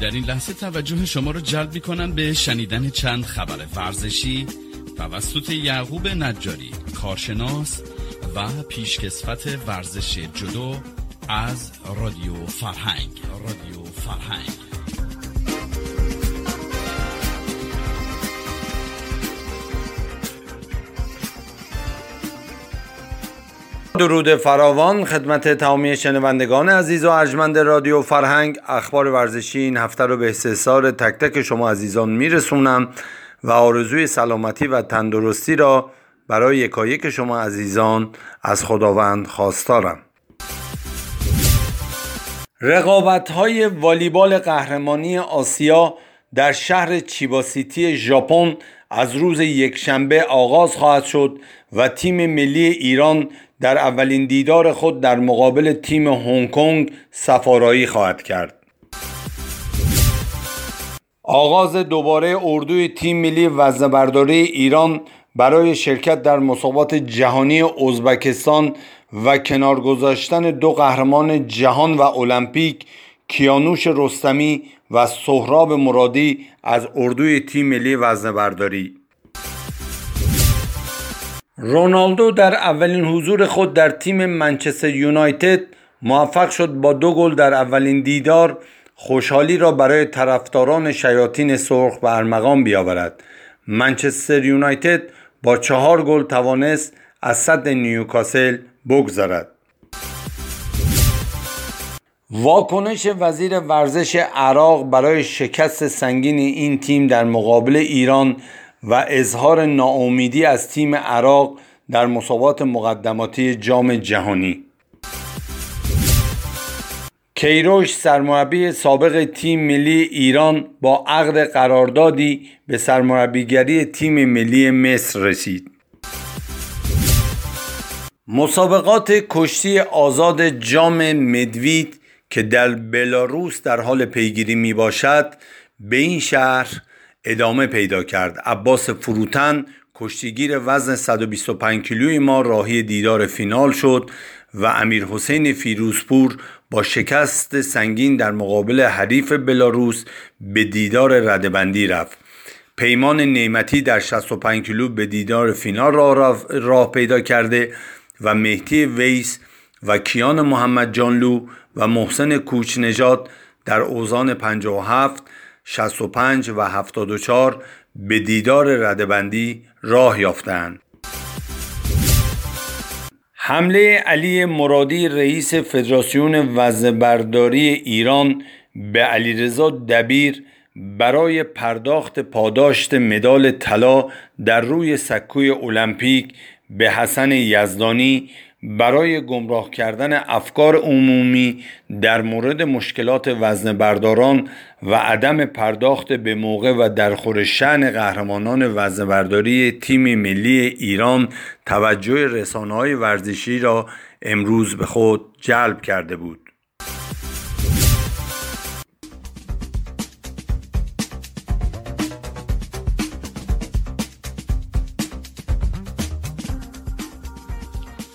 در این لحظه توجه شما رو جلب می کنم به شنیدن چند خبر ورزشی توسط یعقوب نجاری کارشناس و پیشکسوت ورزش جدو از رادیو فرهنگ. رادیو فرهنگ. درود فراوان خدمت تمامی شنوندگان عزیز و ارجمند رادیو فرهنگ. اخبار ورزشی این هفته رو به استحصال تک تک شما عزیزان میرسونم و آرزوی سلامتی و تندرستی را برای یکایک شما عزیزان از خداوند خواستارم. رقابت های والیبال قهرمانی آسیا در شهر چیباسیتی ژاپن از روز یکشنبه آغاز خواهد شد و تیم ملی ایران در اولین دیدار خود در مقابل تیم هنگ کنگ سفارایی خواهد کرد. آغاز دوباره اردوی تیم ملی وزنه‌برداری ایران برای شرکت در مسابقات جهانی ازبکستان و کنار گذاشتن دو قهرمان جهان و المپیک کیانوش رستمی و سهراب مرادی از اردوی تیم ملی وزنه‌برداری. رونالدو در اولین حضور خود در تیم منچستر یونایتد موفق شد با دو گل در اولین دیدار خوشحالی را برای طرفداران شیاطین سرخ به ارمغان بیاورد. منچستر یونایتد با چهار گل توانست از صد نیوکاسل بگذرد. واکنش وزیر ورزش عراق برای شکست سنگین این تیم در مقابل ایران و اظهار ناامیدی از تیم عراق در مسابقات مقدماتی جام جهانی. کیروش سرمربی سابق تیم ملی ایران با عقد قراردادی به سرمربیگری تیم ملی مصر رسید. مسابقات کشتی آزاد جام مدوید که در بلاروس در حال پیگیری می باشد به این شهر ادامه پیدا کرد. عباس فروتن کشتیگیر وزن 125 کیلوی ما راهی دیدار فینال شد و امیر حسین فیروزپور با شکست سنگین در مقابل حریف بلاروس به دیدار ردبندی رفت. پیمان نعمتی در 65 کیلو به دیدار فینال راه, راه پیدا کرده و مهدی ویس و کیان محمد جانلو و محسن کوچ نجات در اوزان 57 65 و 74 به دیدار ردبندی راه یافتند. حمله علی مرادی رئیس فدراسیون وزنه‌برداری ایران به علیرضا دبیر برای پرداخت پاداشت مدال طلا در روی سکوی المپیک به حسن یزدانی برای گمراه کردن افکار عمومی در مورد مشکلات وزن برداران و عدم پرداخت به موقع و در خور قهرمانان وزن برداری تیم ملی ایران توجه رسانه های ورزشی را امروز به خود جلب کرده بود.